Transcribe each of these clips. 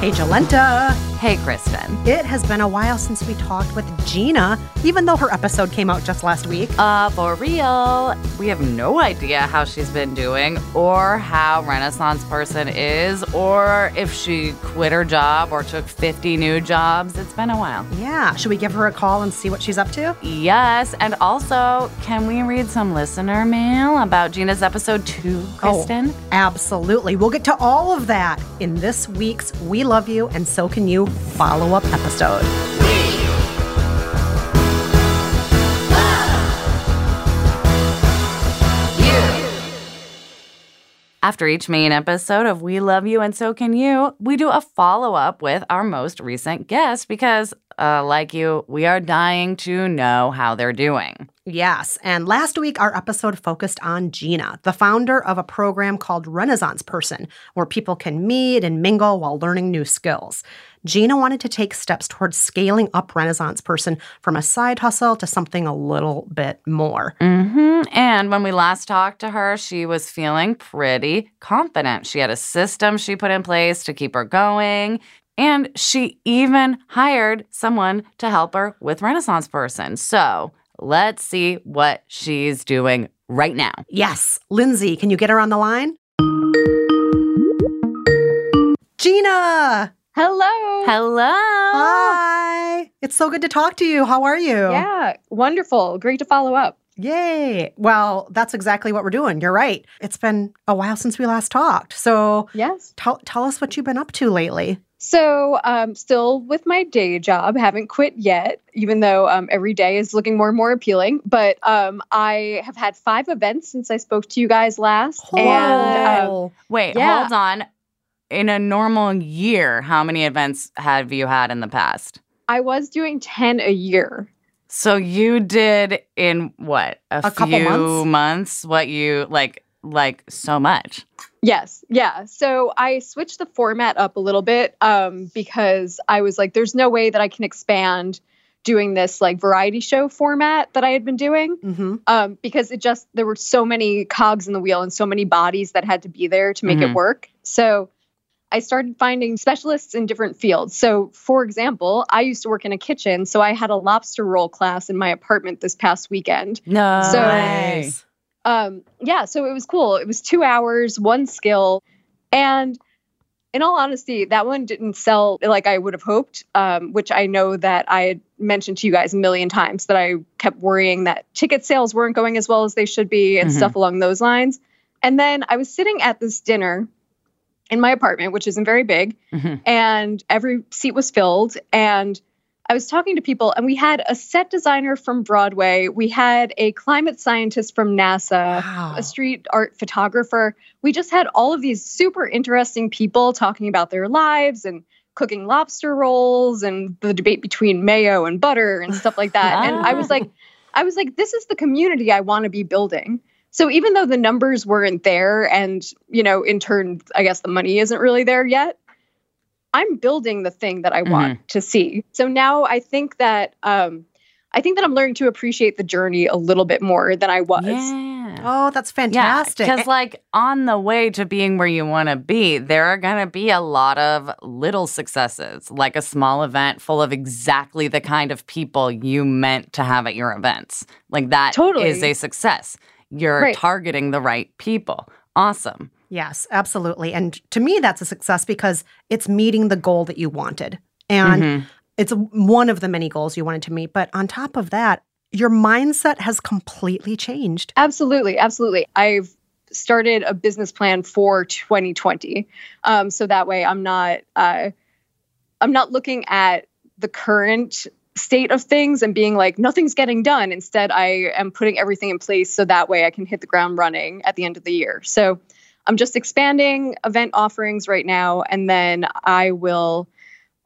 Hey, Jolenta. Hey, Kristen. It has been a while since we talked with Gina, even though her episode came out just last week. Uh, for real, we have no idea how she's been doing, or how Renaissance Person is, or if she quit her job or took 50 new jobs. It's been a while. Yeah, should we give her a call and see what she's up to? Yes, and also, can we read some listener mail about Gina's episode too, Kristen? Oh, absolutely. We'll get to all of that in this week's We Love You and So Can You follow up episode. After each main episode of We Love You and So Can You, we do a follow up with our most recent guest because, uh, like you, we are dying to know how they're doing. Yes, and last week our episode focused on Gina, the founder of a program called Renaissance Person, where people can meet and mingle while learning new skills. Gina wanted to take steps towards scaling up Renaissance Person from a side hustle to something a little bit more. hmm And when we last talked to her, she was feeling pretty confident. She had a system she put in place to keep her going. And she even hired someone to help her with Renaissance Person. So let's see what she's doing right now. Yes, Lindsay, can you get her on the line? Gina! Hello. Hello. Hi! It's so good to talk to you. How are you? Yeah, wonderful. Great to follow up. Yay. Well, that's exactly what we're doing. You're right. It's been a while since we last talked. So Yes. tell, tell us what you've been up to lately. So, um, still with my day job, haven't quit yet, even though um, every day is looking more and more appealing. But um, I have had five events since I spoke to you guys last. And um, Wait, Yeah. hold on. In a normal year, how many events have you had in the past? I was doing 10 a year. So you did in what a, A couple few months? months what you like like so much. Yes. Yeah. So I switched the format up a little bit um, because I was like, there's no way that I can expand doing this like variety show format that I had been doing. Mm-hmm. um, because it just there were so many cogs in the wheel and so many bodies that had to be there to make Mhm. it work. So I started finding specialists in different fields. So, for example, I used to work in a kitchen, so I had a lobster roll class in my apartment this past weekend. No. So- Nice. Um, yeah, so it was cool. It was two hours, one skill, and in all honesty, that one didn't sell like I would have hoped. Um, which I know that I had mentioned to you guys a million times that I kept worrying that ticket sales weren't going as well as they should be and Mhm. stuff along those lines. And then I was sitting at this dinner in my apartment, which isn't very big, Mhm. and every seat was filled and I was talking to people and we had a set designer from Broadway, we had a climate scientist from NASA, Wow. a street art photographer. We just had all of these super interesting people talking about their lives and cooking lobster rolls and the debate between mayo and butter and stuff like that. and I was like I was like this is the community I want to be building. So even though the numbers weren't there and, you know, in turn I guess the money isn't really there yet, I'm building the thing that I want to see. So now I think that um I think that I'm learning to appreciate the journey a little bit more than I was. Yeah. Oh, that's fantastic. Because, like, on the way to being where you want to be, there are going to be a lot of little successes, like a small event full of exactly the kind of people you meant to have at your events. Like, that Totally. is a success. You're Right. targeting the right people. Awesome. Yes, absolutely. And to me, that's a success because it's meeting the goal that you wanted. And Mhm. it's one of the many goals you wanted to meet. But on top of that, your mindset has completely changed. Absolutely, absolutely. I've started a business plan for 2020, um, so that way I'm not uh, I'm not looking at the current state of things and being like nothing's getting done. Instead, I am putting everything in place so that way I can hit the ground running at the end of the year. So I'm just expanding event offerings right now, and then I will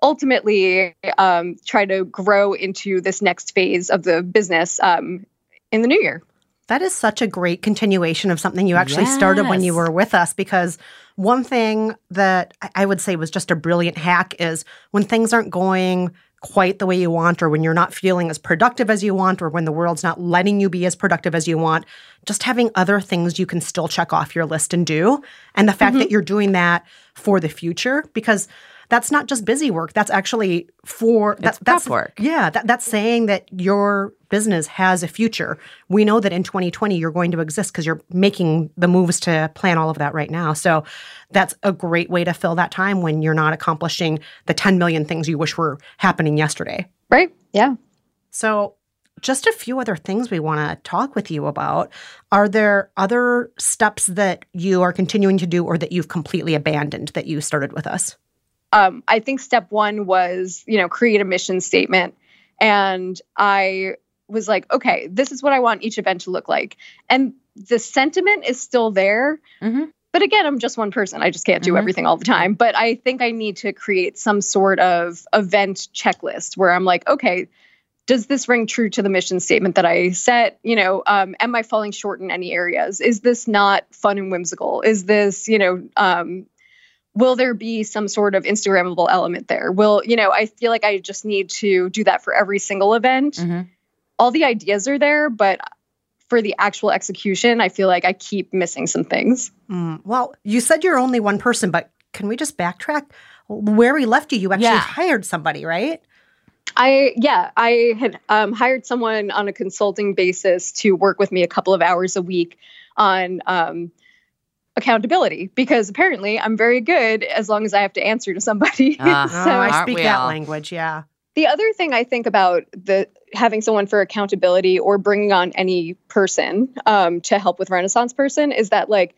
ultimately um, try to grow into this next phase of the business um, in the new year. That is such a great continuation of something you actually started when you were with us because one thing that I- I would say was just a brilliant hack is when things aren't going quite the way you want or when you're not feeling as productive as you want or when the world's not letting you be as productive as you want, just having other things you can still check off your list and do. And the fact mm-hmm. that you're doing that for the future because that's not just busy work. That's actually for that, It's that's prep work. yeah, that, that's saying that your business has a future. We know that in 2020 you're going to exist because you're making the moves to plan all of that right now. So that's a great way to fill that time when you're not accomplishing the 10 million things you wish were happening yesterday. Right? Yeah. So, just a few other things we want to talk with you about. Are there other steps that you are continuing to do or that you've completely abandoned that you started with us? Um, I think step one was, you know, create a mission statement. And I was like, okay, this is what I want each event to look like. And the sentiment is still there. Mhm. But again, I'm just one person. I just can't do Mhm. everything all the time. But I think I need to create some sort of event checklist where I'm like, okay, does this ring true to the mission statement that I set? You know, um, am I falling short in any areas? Is this not fun and whimsical? Is this, you know, um, will there be some sort of Instagrammable element there? Will, you know, I feel like I just need to do that for every single event. Mhm. All the ideas are there, but for the actual execution, I feel like I keep missing some things. Mm, well, you said you're only one person, but can we just backtrack? Where we left you, you actually Yeah. hired somebody, right? I yeah, I had um, hired someone on a consulting basis to work with me a couple of hours a week on um, accountability because apparently I'm very good as long as I have to answer to somebody. Oh, so I speak that all? language, yeah. The other thing I think about the having someone for accountability or bringing on any person um, to help with Renaissance person is that like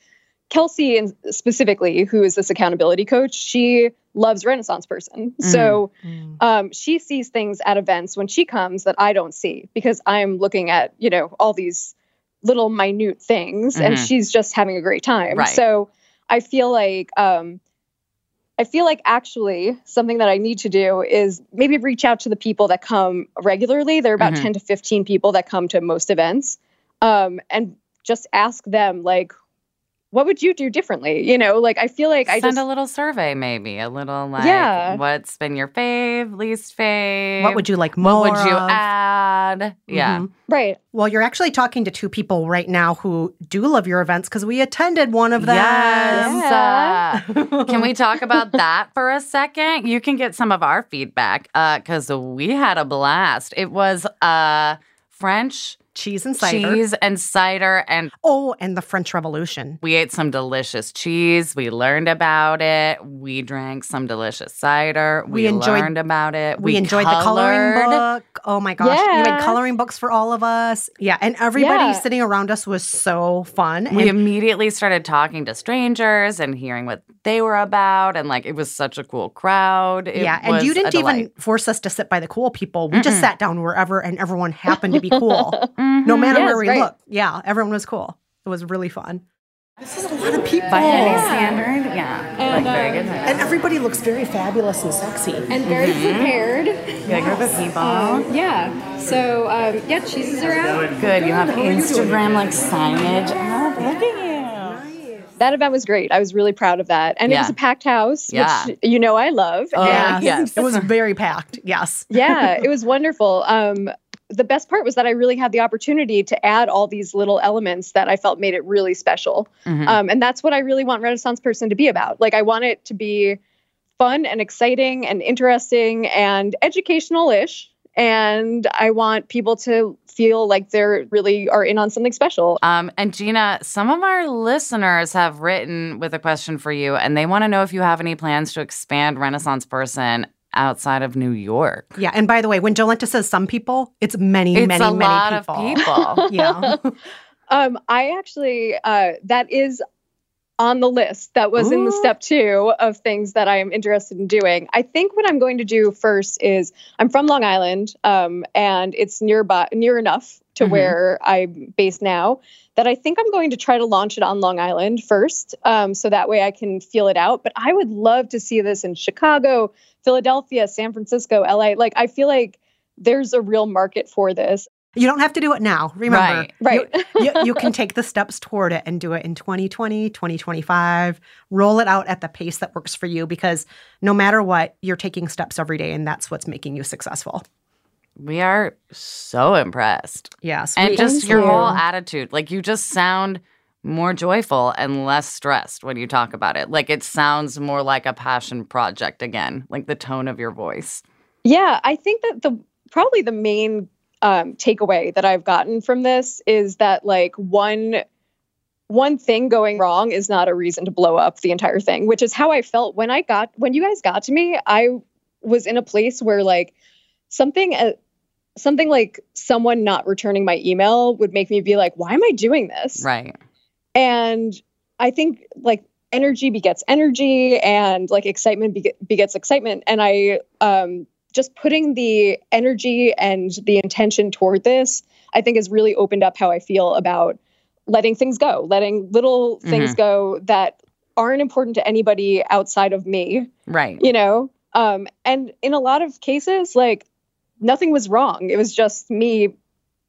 Kelsey and specifically, who is this accountability coach, she loves Renaissance person. So Mm. um, she sees things at events when she comes that I don't see because I'm looking at you know all these little minute things and Mhm. she's just having a great time. Right. So I feel like um, I feel like actually something that I need to do is maybe reach out to the people that come regularly. There are about Mhm. 10 to 15 people that come to most events um, and just ask them like, what would you do differently? You know, like I feel like I Send a little survey, maybe a little like, Yeah. what's been your fave, least fave? What would you like What more? would you of? add? Yeah. Mhm. right. Well, you're actually talking to two people right now who do love your events because we attended one of them. Yes. Uh, can we talk about that for a second? You can get some of our feedback because we had a blast. It was uh, French cheese and cider? cheese and cider, and Oh, and the French Revolution. we ate some delicious cheese. We learned about it. We drank some delicious cider. We, We enjoyed- learned about it. We, enjoyed the coloring book. Oh my gosh. You made Yeah. coloring books for all of us. Yeah. And everybody Yeah. sitting around us was so fun. We And immediately started talking to strangers and hearing what they were about, and like it was such a cool crowd. It yeah, and you didn't even force us to sit by the cool people. We just Mm-mm. sat down wherever, and everyone happened to be cool. Mhm. no matter Yes, where we right. looked. Yeah, everyone was cool. It was really fun. This is a lot of people. By any standard, yeah, like very good. And everybody looks very fabulous and sexy. And very prepared. Good group of people. Yeah. So um, yeah, cheeses are out. Good. You have Instagram like signage up. Look at you. That event was great. I was really proud of that, and it was a packed house, Yeah. which you know I love. Oh, And- yes. It was very packed. Yes. yeah, it was wonderful. Um, the best part was that I really had the opportunity to add all these little elements that I felt made it really special. Mhm. Um, and that's what I really want Renaissance Person to be about. Like, I want it to be fun and exciting and interesting and educational ish. And I want people to feel like they're really are in on something special. Um, and Gina, some of our listeners have written with a question for you, and they want to know if you have any plans to expand Renaissance Person outside of New York. Yeah. And by the way, when Jolenta says some people, it's many, It's many, a many lot people. of people. yeah. Um, I actually uh, that is on the list. That was in the step two of things that I am interested in doing. I think what I'm going to do first is I'm from Long Island, um, and it's nearby, near enough to Mhm. where I'm based now that I think I'm going to try to launch it on Long Island first, um, so that way I can feel it out. But I would love to see this in Chicago, Philadelphia, San Francisco, LA. Like I feel like there's a real market for this. You don't have to do it now. Remember, Right. Right. You, you, you can take the steps toward it and do it in 2020, 2025. Roll it out at the pace that works for you because no matter what, you're taking steps every day and that's what's making you successful. We are so impressed. Yes. And just your you. whole attitude. Like you just sound more joyful and less stressed when you talk about it. Like it sounds more like a passion project again, like the tone of your voice. Yeah, I think that the probably the main um, takeaway that I've gotten from this is that like one one thing going wrong is not a reason to blow up the entire thing, which is how I felt when I got when you guys got to me. I was in a place where like something uh, something like someone not returning my email would make me be like, why am I doing this? Right. and i think like energy begets energy and like excitement beg- begets excitement and i um just putting the energy and the intention toward this i think has really opened up how i feel about letting things go letting little things go that aren't important to anybody outside of me Right. you know um and in a lot of cases like nothing was wrong it was just me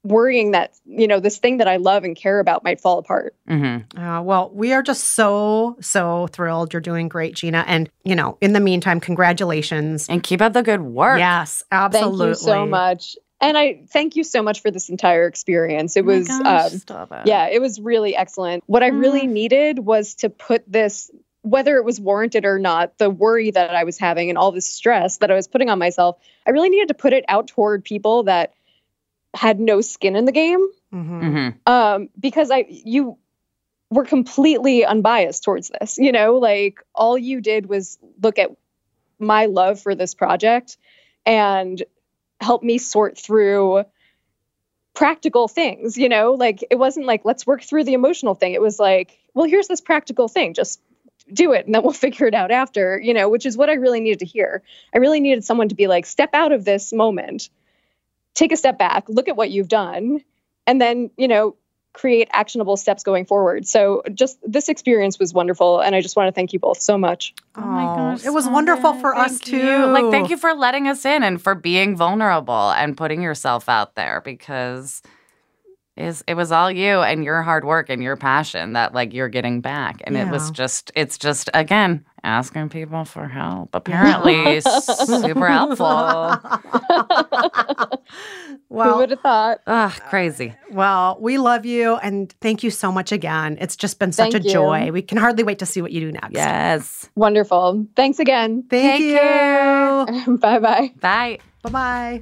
worrying that you know this thing that i love and care about might fall apart hmm Uh, well, we are just so, so thrilled. You're doing great, Gina. And, you know, in the meantime, congratulations. And keep up the good work. Yes, absolutely. thank you so much and i thank you so much for this entire experience it Oh my was gosh, um it. yeah it was really excellent what i really needed was to put this whether it was warranted or not the worry that i was having and all this stress that i was putting on myself i really needed to put it out toward people that had no skin in the game Mhm. hmm um, because I you were completely unbiased towards this. You know, like all you did was look at my love for this project and help me sort through practical things. You know, like it wasn't like let's work through the emotional thing. It was like, well, here's this practical thing. Just do it and then we'll figure it out after, you know, which is what I really needed to hear. I really needed someone to be like, step out of this moment, take a step back, look at what you've done, and then, you know, create actionable steps going forward. So just this experience was wonderful. And I just want to thank you both so much. Oh my gosh. it was stop wonderful it. for us too. you. Like, thank you for letting us in and for being vulnerable and putting yourself out there because is it was all you and your hard work and your passion that like you're getting back. And it was just it's just again asking people for help. Apparently super helpful. Who well, would have thought? Ugh, crazy. Uh, well, we love you and thank you so much again. It's just been such Thank a you. joy. We can hardly wait to see what you do next. Yes. Wonderful. Thanks again. Thank Take you. bye bye. Bye. Bye bye.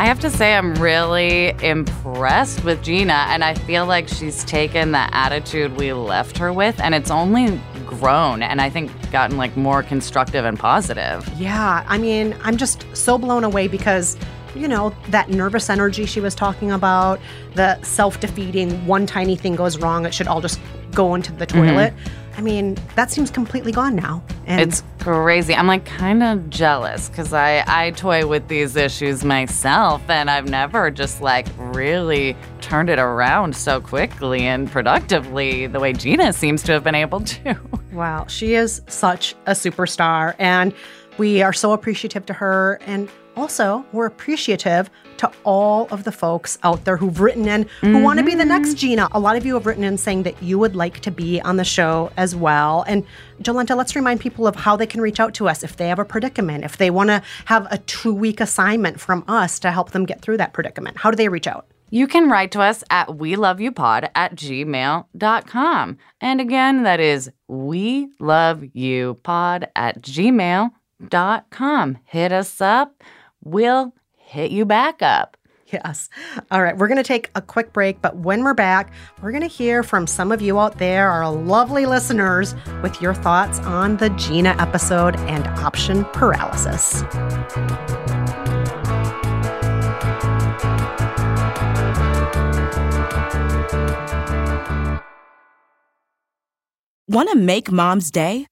I have to say, I'm really impressed with Gina, and I feel like she's taken the attitude we left her with, and it's only grown, and I think gotten like more constructive and positive. Yeah, I mean, I'm just so blown away because, you know, that nervous energy she was talking about, the self defeating, one tiny thing goes wrong, it should all just go into the mm-hmm. toilet. I mean, that seems completely gone now. And It's crazy. I'm like kind of jealous because I, I toy with these issues myself, and I've never just like really turned it around so quickly and productively the way Gina seems to have been able to. wow, she is such a superstar. And we are so appreciative to her. And also, we're appreciative to all of the folks out there who've written in who want to be the next mm-hmm. Gina. A lot of you have written in saying that you would like to be on the show as well. And Jolenta, let's remind people of how they can reach out to us if they have a predicament, if they want to have a two week assignment from us to help them get through that predicament. How do they reach out? You can write to us at we love you pod at gmail.com. And again, that is we love you pod at gmail.com. Hit us up. We'll hit you back up. Yes. All right. We're going to take a quick break, but when we're back, we're going to hear from some of you out there, our lovely listeners, with your thoughts on the Gina episode and option paralysis. Want to make mom's day?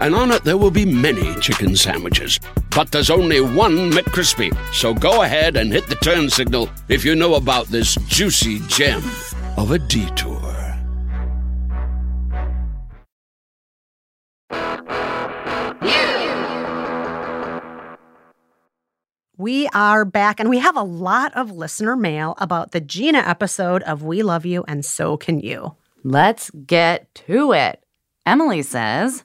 and on it there will be many chicken sandwiches. But there's only one McCrispy. So go ahead and hit the turn signal if you know about this juicy gem of a detour. We are back and we have a lot of listener mail about the Gina episode of We Love You and So Can You. Let's get to it. Emily says,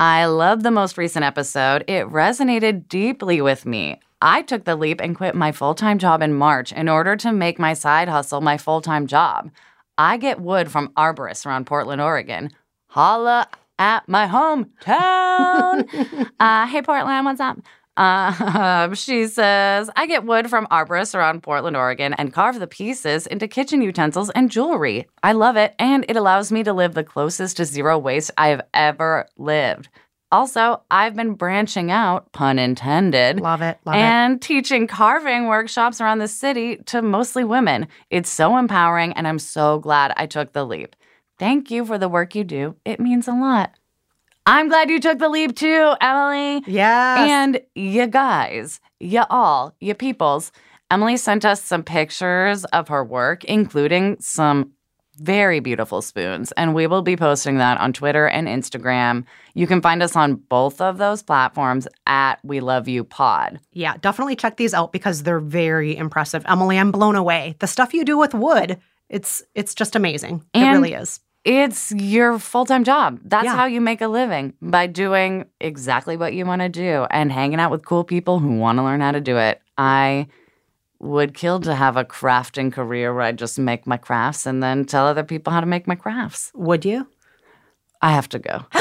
I love the most recent episode. It resonated deeply with me. I took the leap and quit my full time job in March in order to make my side hustle my full time job. I get wood from arborists around Portland, Oregon. Holla at my hometown. uh, hey, Portland, what's up? Uh, she says, I get wood from arborists around Portland, Oregon, and carve the pieces into kitchen utensils and jewelry. I love it, and it allows me to live the closest to zero waste I have ever lived. Also, I've been branching out, pun intended. Love it. Love and it. teaching carving workshops around the city to mostly women. It's so empowering, and I'm so glad I took the leap. Thank you for the work you do. It means a lot. I'm glad you took the leap too, Emily. Yeah. And you guys, you all, you peoples. Emily sent us some pictures of her work, including some very beautiful spoons, and we will be posting that on Twitter and Instagram. You can find us on both of those platforms at We Love You Pod. yeah, definitely check these out because they're very impressive. Emily, I'm blown away. The stuff you do with wood, it's it's just amazing. it really is. It's your full time job. That's Yeah. how you make a living by doing exactly what you want to do and hanging out with cool people who want to learn how to do it. I would kill to have a crafting career where I just make my crafts and then tell other people how to make my crafts. Would you? I have to go.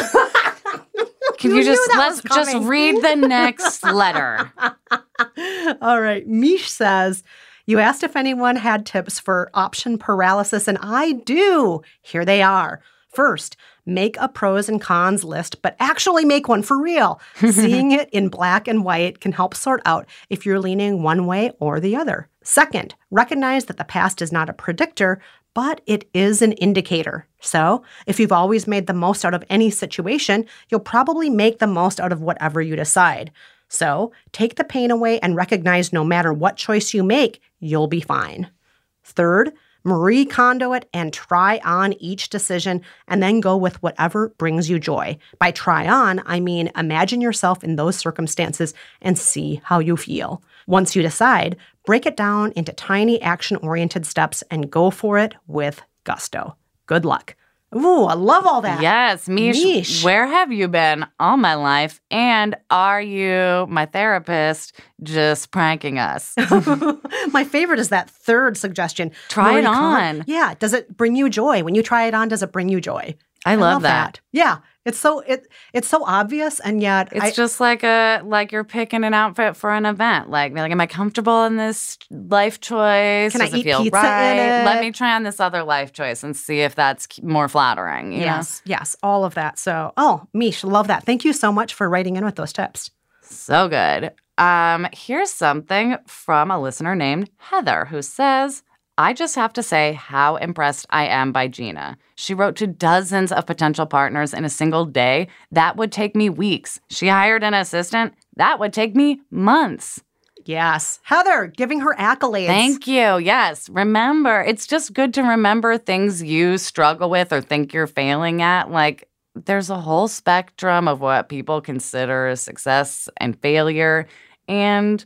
Can You you, just let's just read the next letter? All right. Mish says, You asked if anyone had tips for option paralysis, and I do. Here they are. First, make a pros and cons list, but actually make one for real. Seeing it in black and white can help sort out if you're leaning one way or the other. Second, recognize that the past is not a predictor, but it is an indicator. So, if you've always made the most out of any situation, you'll probably make the most out of whatever you decide. So, take the pain away and recognize no matter what choice you make, you'll be fine. Third, Marie Kondo it and try on each decision and then go with whatever brings you joy. By try on, I mean imagine yourself in those circumstances and see how you feel. Once you decide, break it down into tiny action oriented steps and go for it with gusto. Good luck. Ooh, I love all that. Yes, Mish, Mish. where have you been all my life? And are you, my therapist, just pranking us? My favorite is that third suggestion. Try it Marie Kondo- on. Yeah. Does it bring you joy? When you try it on, does it bring you joy? I love that. Yeah. It's so it it's so obvious and yet It's I, just like a like you're picking an outfit for an event. Like, like, am I comfortable in this life choice? Can I Does it eat feel pizza in right? Let me try on this other life choice and see if that's more flattering. Yes, yes, all of that. So, oh, Mish, love that. Thank you so much for writing in with those tips. So good. Um, here's something from a listener named Heather who says, I just have to say how impressed I am by Gina. She wrote to dozens of potential partners in a single day. That would take me weeks. She hired an assistant. That would take me months. Yes. Heather, giving her accolades. Thank you. Yes. Remember, it's just good to remember things you struggle with or think you're failing at. Like, there's a whole spectrum of what people consider success and failure. And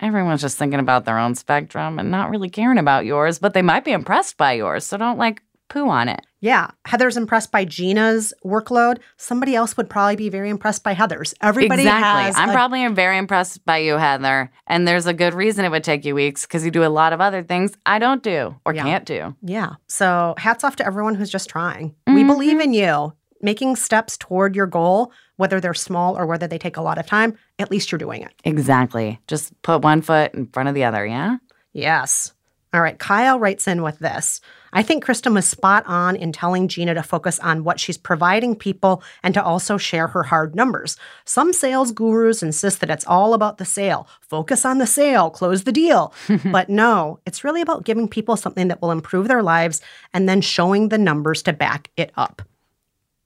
everyone's just thinking about their own spectrum and not really caring about yours, but they might be impressed by yours. So don't like poo on it. Yeah. Heather's impressed by Gina's workload. Somebody else would probably be very impressed by Heather's. Everybody exactly. I'm a- probably very impressed by you, Heather. And there's a good reason it would take you weeks because you do a lot of other things I don't do or Yeah. can't do. Yeah. So hats off to everyone who's just trying. We mm-hmm. believe in you. Making steps toward your goal, whether they're small or whether they take a lot of time, at least you're doing it. Exactly. Just put one foot in front of the other, yeah? Yes. All right, Kyle writes in with this. I think Kristen was spot on in telling Gina to focus on what she's providing people and to also share her hard numbers. Some sales gurus insist that it's all about the sale. Focus on the sale, close the deal. but no, it's really about giving people something that will improve their lives and then showing the numbers to back it up.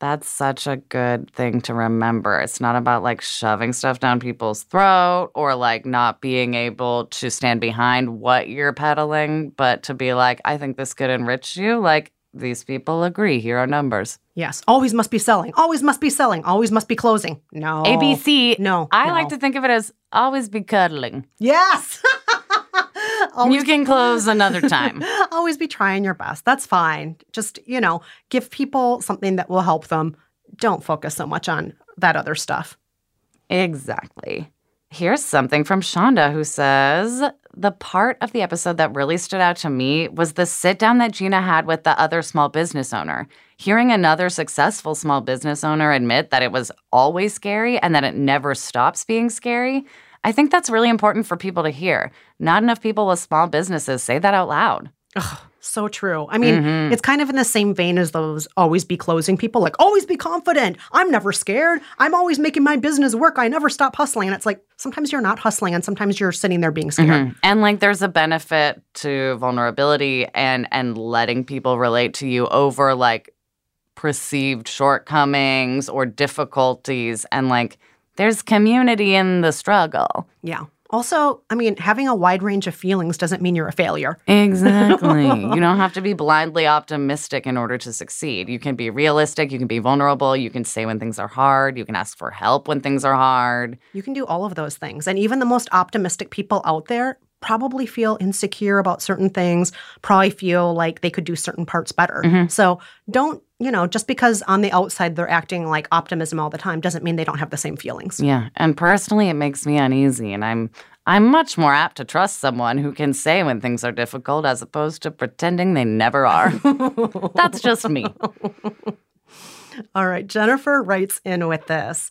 That's such a good thing to remember. It's not about like shoving stuff down people's throat or like not being able to stand behind what you're peddling, but to be like, I think this could enrich you. Like, these people agree. Here are numbers. Yes, always must be selling, always must be selling, always must be closing. No. ABC. No. I no. like to think of it as always be cuddling. Yes. always, You can close another time. always be trying your best. That's fine. Just, you know, give people something that will help them. Don't focus so much on that other stuff. Exactly. Here's something from Shonda who says the part of the episode that really stood out to me was the sit down that Gina had with the other small business owner. Hearing another successful small business owner admit that it was always scary and that it never stops being scary, I think that's really important for people to hear. Not enough people with small businesses say that out loud. So true. I mean, it's kind of in the same vein as those always be closing people, like, always be confident. I'm never scared. I'm always making my business work. I never stop hustling. And it's like, sometimes you're not hustling and sometimes you're sitting there being scared. Mhm. And like there's a benefit to vulnerability and and letting people relate to you over like perceived shortcomings or difficulties and like there's community in the struggle. Yeah. Also, I mean, having a wide range of feelings doesn't mean you're a failure. Exactly. you don't have to be blindly optimistic in order to succeed. You can be realistic, you can be vulnerable, you can say when things are hard, you can ask for help when things are hard. You can do all of those things. And even the most optimistic people out there probably feel insecure about certain things, probably feel like they could do certain parts better. Mm-hmm. So don't, you know, just because on the outside they're acting like optimism all the time doesn't mean they don't have the same feelings. Yeah, and personally it makes me uneasy and I'm I'm much more apt to trust someone who can say when things are difficult as opposed to pretending they never are. That's just me. All right, Jennifer writes in with this.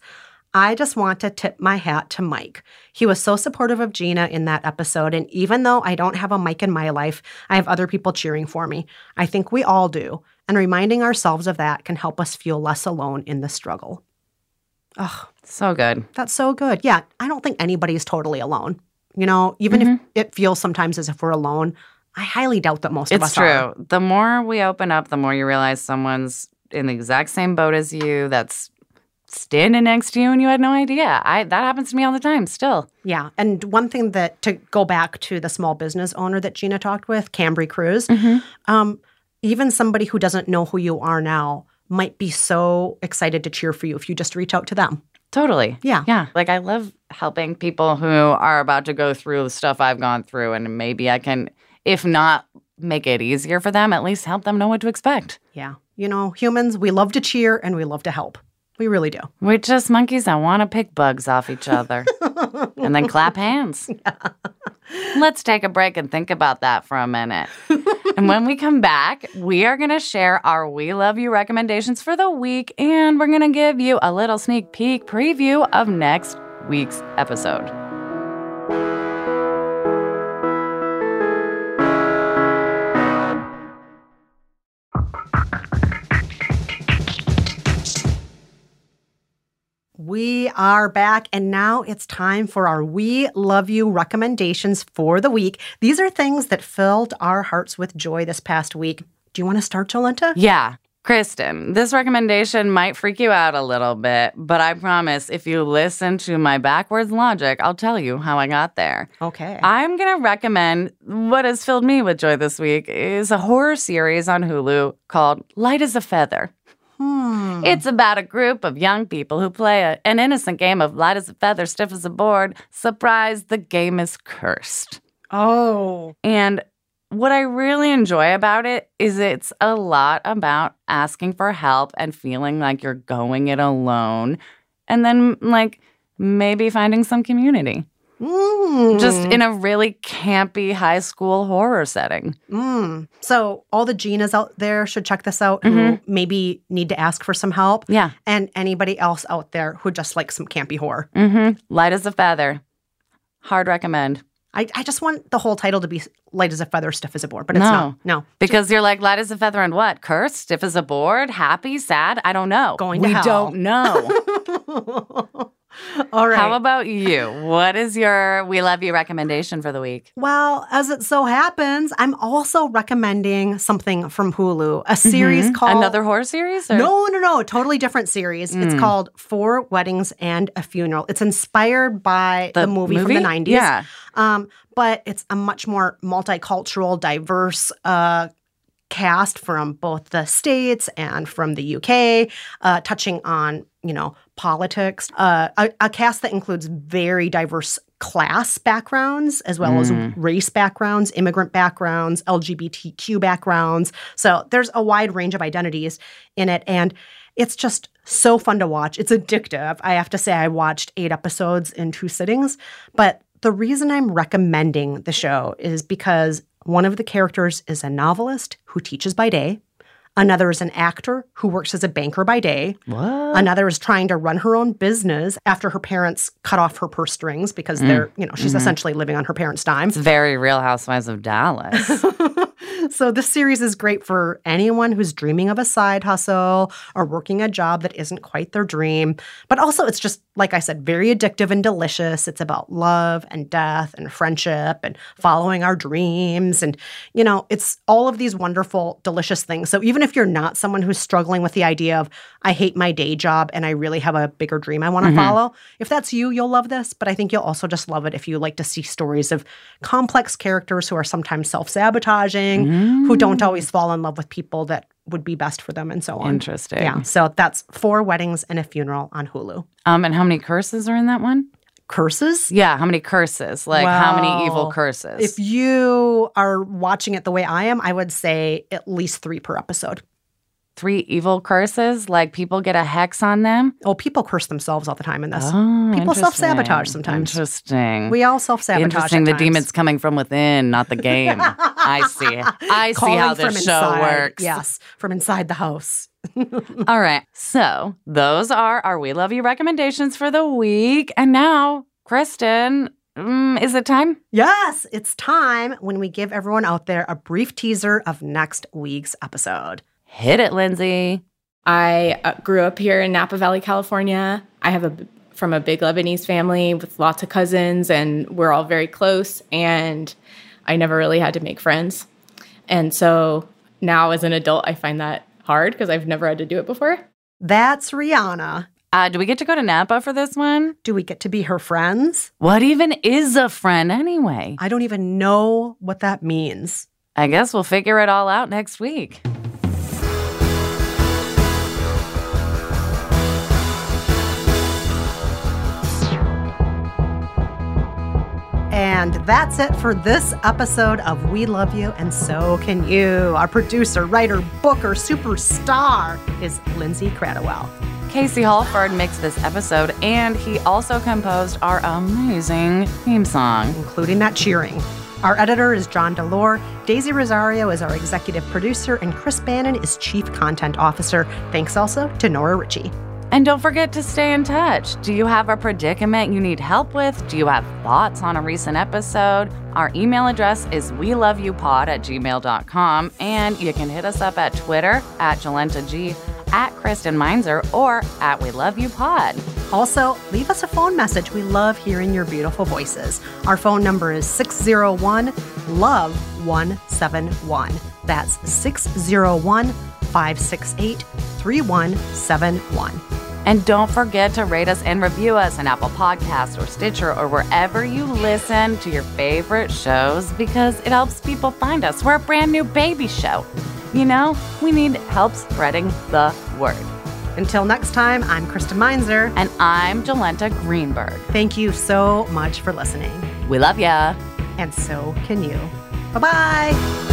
I just want to tip my hat to Mike. He was so supportive of Gina in that episode. And even though I don't have a Mike in my life, I have other people cheering for me. I think we all do. And reminding ourselves of that can help us feel less alone in the struggle. Ugh, So good. that's so good. Yeah, I don't think anybody's totally alone. You know, even if mm-hmm. it feels sometimes as if we're alone, I highly doubt that most of us true. are. It's true. The more we open up, the more you realize someone's in the exact same boat as you that's standing next to you and you had no idea. I that happens to me all the time still. Yeah. And one thing that to go back to the small business owner that Gina talked with, Cambry Cruz, um, even somebody who doesn't know who you are now might be so excited to cheer for you if you just reach out to them. Totally. Yeah. Yeah. Like I love helping people who are about to go through the stuff I've gone through and maybe I can if not make it easier for them, at least help them know what to expect. Yeah. You know, humans, we love to cheer and we love to help. We really do. We're just monkeys that want to pick bugs off each other and then clap hands. Let's take a break and think about that for a minute. and when we come back, we are going to share our We Love You recommendations for the week, and we're going to give you a little sneak peek preview of next week's episode. We are back, and now it's time for our We Love You recommendations for the week. These are things that filled our hearts with joy this past week. Do you want to start, Jolenta? Yeah. Kristen, this recommendation might freak you out a little bit, but I promise if you listen to my backwards logic, I'll tell you how I got there. Okay. I'm going to recommend what has filled me with joy this week is a horror series on Hulu called Light as a Feather. Hmm. It's about a group of young people who play a, an innocent game of light as a feather, stiff as a board. Surprise, the game is cursed. Oh. And what I really enjoy about it is it's a lot about asking for help and feeling like you're going it alone. And then, like, maybe finding some community Mm. just in a really campy high school horror setting. Mm. So, all the Ginas out there should check this out who maybe need to ask for some help. Yeah. And anybody else out there who just likes some campy horror. Mm-hmm. Light as a feather. Hard recommend. I, I just want the whole title to be light as a feather, stiff as a board, but it's No. not. No. Because you're like light as a feather and what? Cursed, stiff as a board, happy, sad? I don't know. Going to we hell. don't know. All right. How about you? What is your We Love You recommendation for the week? Well, as it so happens, I'm also recommending something from Hulu, a series called Mm-hmm. Another horror series? Or? No, no, no, totally different series. It's Mm. called Four Weddings and a Funeral. It's inspired by the, movie, from the 90s. Yeah. Um, but it's a much more multicultural, diverse uh, cast from both the States and from the UK, uh, touching on, you know, politics. Uh, a, a cast that includes very diverse class backgrounds as well as race backgrounds, immigrant backgrounds, LGBTQ backgrounds. So there's a wide range of identities in it. And it's just so fun to watch. It's addictive. I have to say, I watched eight episodes in two sittings. But the reason I'm recommending the show is because one of the characters is a novelist who teaches by day. Another is an actor who works as a banker by day. What? Another is trying to run her own business after her parents cut off her purse strings because they're, mm. you know, she's mm-hmm. essentially living on her parents' dime. It's very Real Housewives of Dallas. so this series is great for anyone who's dreaming of a side hustle or working a job that isn't quite their dream. But also it's just like I said, very addictive and delicious. It's about love and death and friendship and following our dreams and you know, it's all of these wonderful delicious things. So even if you're not someone who's struggling with the idea of I hate my day job and I really have a bigger dream I want to mm-hmm. follow, if that's you, you'll love this, but I think you'll also just love it if you like to see stories of complex characters who are sometimes self-sabotaging who don't mm. always fall in love with people that would be best for them and so on. Interesting. Yeah. So that's Four Weddings and a Funeral on Hulu. Um, and how many curses are in that one? Curses? Yeah, how many curses? Like how many evil curses? If you are watching it the way I am, I would say at least three per episode. Three evil curses? Like people get a hex on them? Oh, people curse themselves all the time in this. Oh, people self sabotage sometimes. Interesting. We all self sabotage. Interesting. The demon's coming from within, not the game. I see. I see how this show inside. works. Yes, from inside the house. All right. So those are our We Love You recommendations for the week. And now, Kristen, mm, is it time? Yes, it's time when we give everyone out there a brief teaser of next week's episode. Hit it, Lindsay. I uh, grew up here in Napa Valley, California. I have a from a big Lebanese family with lots of cousins, and we're all very close. And I never really had to make friends, and so now as an adult, I find that hard because I've never had to do it before. That's Rihanna. Uh, do we get to go to Napa for this one? Do we get to be her friends? What even is a friend anyway? I don't even know what that means. I guess we'll figure it all out next week. And that's it for this episode of We Love You and So Can You. Our producer, writer, booker, superstar is Lindsay Kratochwill. Casey Holford mixed this episode, and he also composed our amazing theme song. including that cheering. Our editor is John DeLore. Daisy Rosario is our executive producer, and Chris Bannon is chief content officer. Thanks also to Nora Ritchie. And don't forget to stay in touch. Do you have a predicament you need help with? Do you have thoughts on a recent episode? Our email address is we love you pod at gmail.com. And you can hit us up at Twitter at Jolenta G, at Kristen Meinzer, or at We Love You Pod. Also, leave us a phone message. We love hearing your beautiful voices. Our phone number is 601 LOVE 171. That's 601 568 3171. And don't forget to rate us and review us on Apple Podcasts or Stitcher or wherever you listen to your favorite shows because it helps people find us. We're a brand new baby show. You know, we need help spreading the word. Until next time, I'm Kristen Meinzer. And I'm Jolenta Greenberg. Thank you so much for listening. We love ya. And so can you. Bye bye.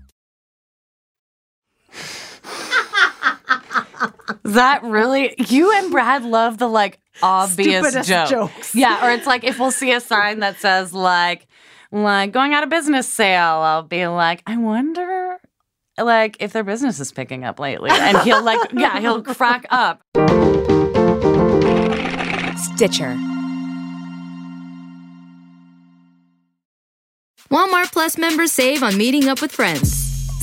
That really you and Brad love the like obvious joke. jokes. Yeah, or it's like if we'll see a sign that says like like going out of business sale, I'll be like, I wonder like if their business is picking up lately. And he'll like yeah, he'll crack up. Stitcher. Walmart Plus members save on meeting up with friends.